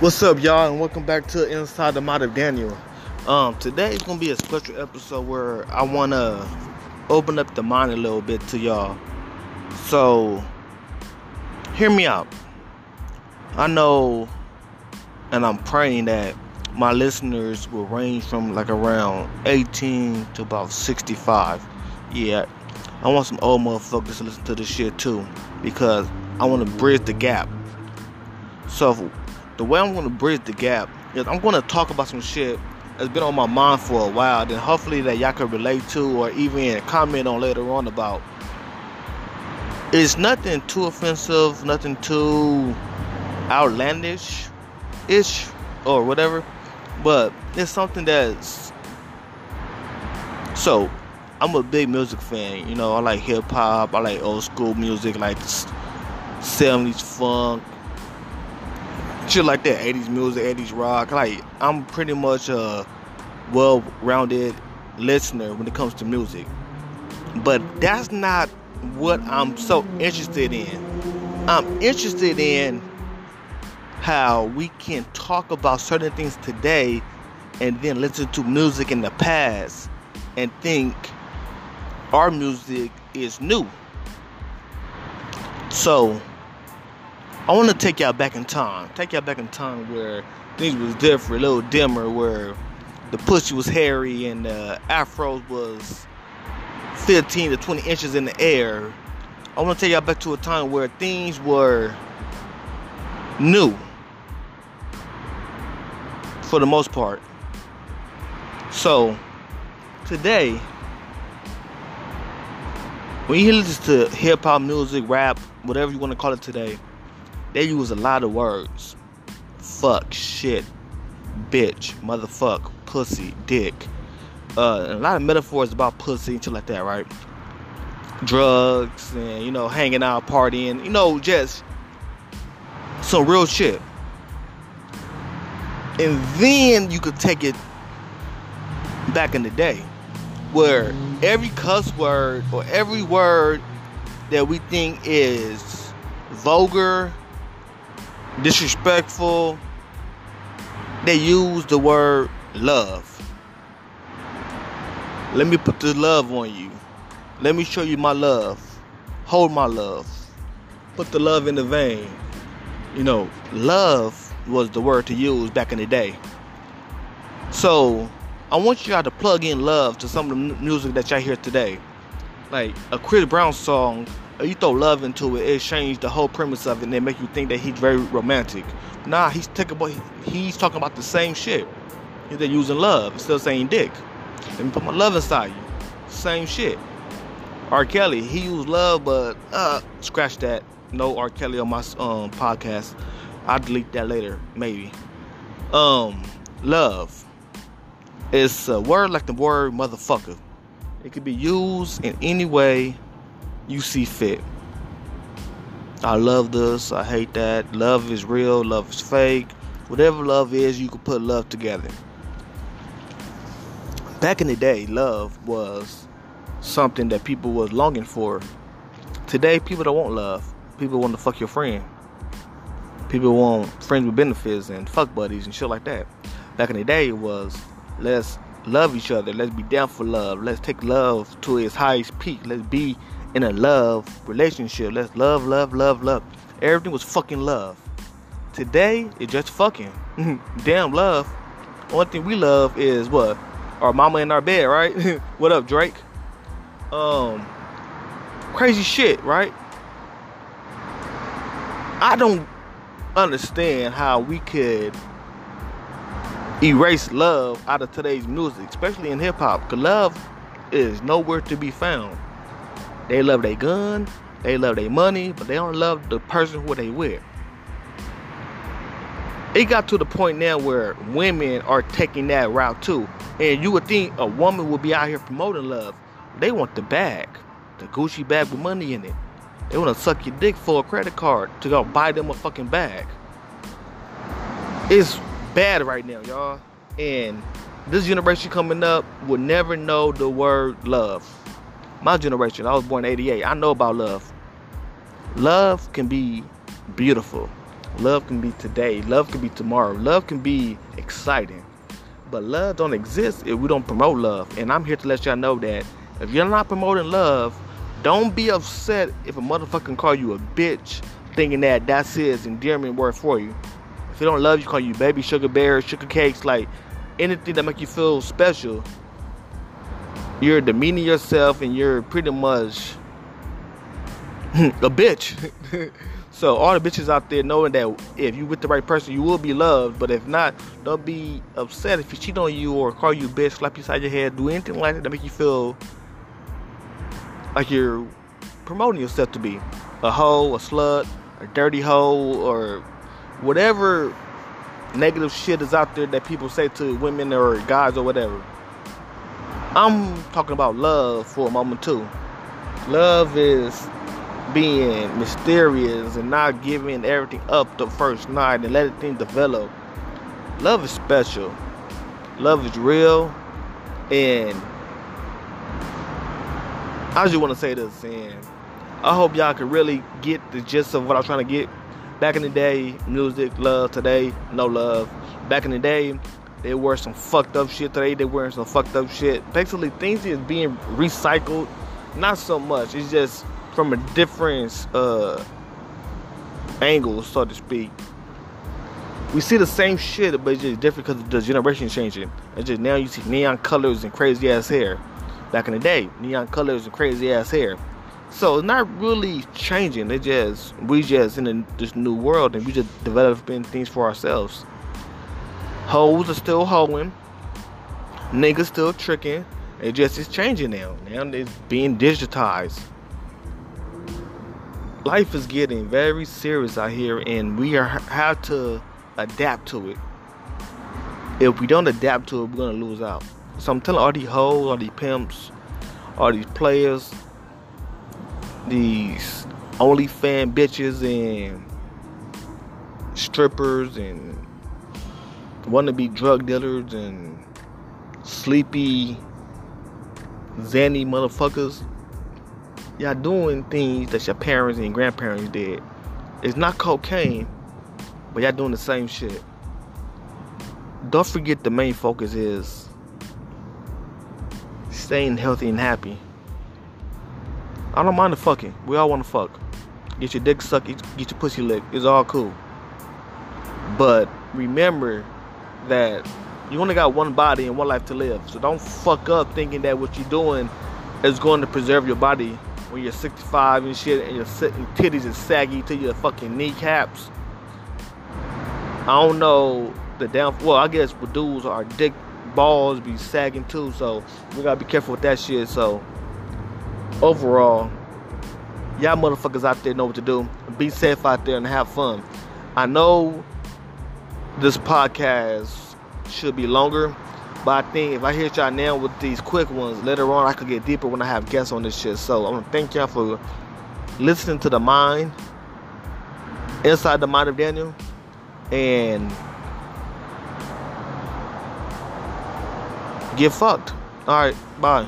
What's up, y'all, and welcome back to Inside the Mind of Daniel. Um, today is gonna be a special episode where I wanna open up the mind a little bit to y'all. So, hear me out. I know, and I'm praying that my listeners will range from like around 18 to about 65. Yeah, I want some old motherfuckers to listen to this shit too, because I want to bridge the gap. So, the way I'm going to bridge the gap is I'm going to talk about some shit that's been on my mind for a while. Then hopefully that y'all can relate to or even comment on later on about. It's nothing too offensive, nothing too outlandish ish or whatever. But it's something that's so I'm a big music fan, you know, I like hip hop, I like old school music like 70s funk, shit like that, 80s music, 80s rock. Like I'm pretty much a well-rounded listener when it comes to music. But that's not what I'm so interested in. I'm interested in how we can talk about certain things today and then listen to music in the past and think our music is new. So, I want to take y'all back in time. Take y'all back in time where things was different, a little dimmer, where the pussy was hairy and uh, the afros was 15 to 20 inches in the air. I want to take y'all back to a time where things were new for the most part. So, today, when you listen to hip hop music, rap, whatever you want to call it today, they use a lot of words. Fuck, shit, bitch, motherfuck, pussy, dick. Uh, a lot of metaphors about pussy and shit like that, right? Drugs and you know, hanging out, partying, you know, just some real shit. And then you could take it back in the day where every cuss word or every word that we think is vulgar disrespectful, they use the word love. Let me put the love on you. Let me show you my love. Hold my love. Put the love in the vein. You know, love was the word to use back in the day. So, I want y'all to plug in love to some of the music that y'all hear today. Like a Chris Brown song you throw love into it, it changed the whole premise of it and it make you think that he's very romantic. Nah, he's talking about he's talking about the same shit. They're using love, still saying dick. Let me put my love inside you. Same shit. R. Kelly, he used love, but uh, scratch that. No R. Kelly on my um, podcast. I'll delete that later, maybe. Um, love. It's a word like the word motherfucker. It could be used in any way you see fit. I love this, I hate that. Love is real, love is fake. Whatever love is, you can put love together. Back in the day, love was something that people was longing for. Today, people don't want love. People want to fuck your friend. People want friends with benefits and fuck buddies and shit like that. Back in the day, it was let's love each other. Let's be down for love. Let's take love to its highest peak. Let's be in a love relationship. Let's love, love, love, love. Everything was fucking love. Today, it's just fucking. Damn love. Only thing we love is what? Our mama in our bed, right? what up, Drake? Um, crazy shit, right? I don't understand how we could erase love out of today's music, especially in hip hop. Cause love is nowhere to be found. They love their gun, they love their money, but they don't love the person who they with. It got to the point now where women are taking that route too. And you would think a woman would be out here promoting love. They want the bag, the Gucci bag with money in it. They want to suck your dick for a credit card to go buy them a fucking bag. It's bad right now, y'all. And this generation coming up will never know the word love my generation, I was born in 88. I know about love. Love can be beautiful. Love can be today. Love can be tomorrow. Love can be exciting. But love don't exist if we don't promote love. And I'm here to let y'all know that if you're not promoting love, don't be upset if a motherfucker call you a bitch, thinking that that's his endearment word for you. If they don't love you, call you baby, sugar bear, sugar cakes, like anything that make you feel special. You're demeaning yourself and you're pretty much a bitch. so all the bitches out there knowing that if you with the right person, you will be loved. But if not, don't be upset if he cheat on you or call you a bitch, slap you side your head, do anything like that to make you feel like you're promoting yourself to be a hoe, a slut, a dirty hoe, or whatever negative shit is out there that people say to women or guys or whatever. I'm talking about love for a moment too. Love is being mysterious and not giving everything up the first night and letting things develop. Love is special. Love is real. And I just want to say this, and I hope y'all can really get the gist of what I'm trying to get. Back in the day, music, love. Today, no love. Back in the day, they wear some fucked up shit. Today, they wearing some fucked up shit. Basically, things is being recycled. Not so much. It's just from a different uh, angle, so to speak. We see the same shit, but it's just different because the generation changing. It's just now you see neon colors and crazy ass hair. Back in the day, neon colors and crazy ass hair. So it's not really changing. It just we just in a, this new world and we just developing things for ourselves. Hoes are still hoeing. Niggas still tricking. It just is changing now. Now it's being digitized life is getting very serious out here and we are have to adapt to it if we don't adapt to it we're gonna lose out so i'm telling all these hoes all these pimps all these players these only fan bitches and strippers and wannabe drug dealers and sleepy zanny motherfuckers y'all doing things that your parents and grandparents did. It's not cocaine, but y'all doing the same shit. Don't forget the main focus is staying healthy and happy. I don't mind the fucking. We all want to fuck. Get your dick sucked, get your pussy licked. It's all cool. But remember that you only got one body and one life to live. So don't fuck up thinking that what you're doing is going to preserve your body when you're 65 and shit and your titties is saggy to your fucking kneecaps. I don't know the down. Well, I guess with dudes, our dick balls be sagging too, so we gotta be careful with that shit. So overall, y'all motherfuckers out there know what to do. Be safe out there and have fun. I know this podcast should be longer but I think if I hit y'all now with these quick ones, later on I could get deeper when I have guests on this shit. So I want to thank y'all for listening to the mind, inside the mind of Daniel, and get fucked. All right, bye.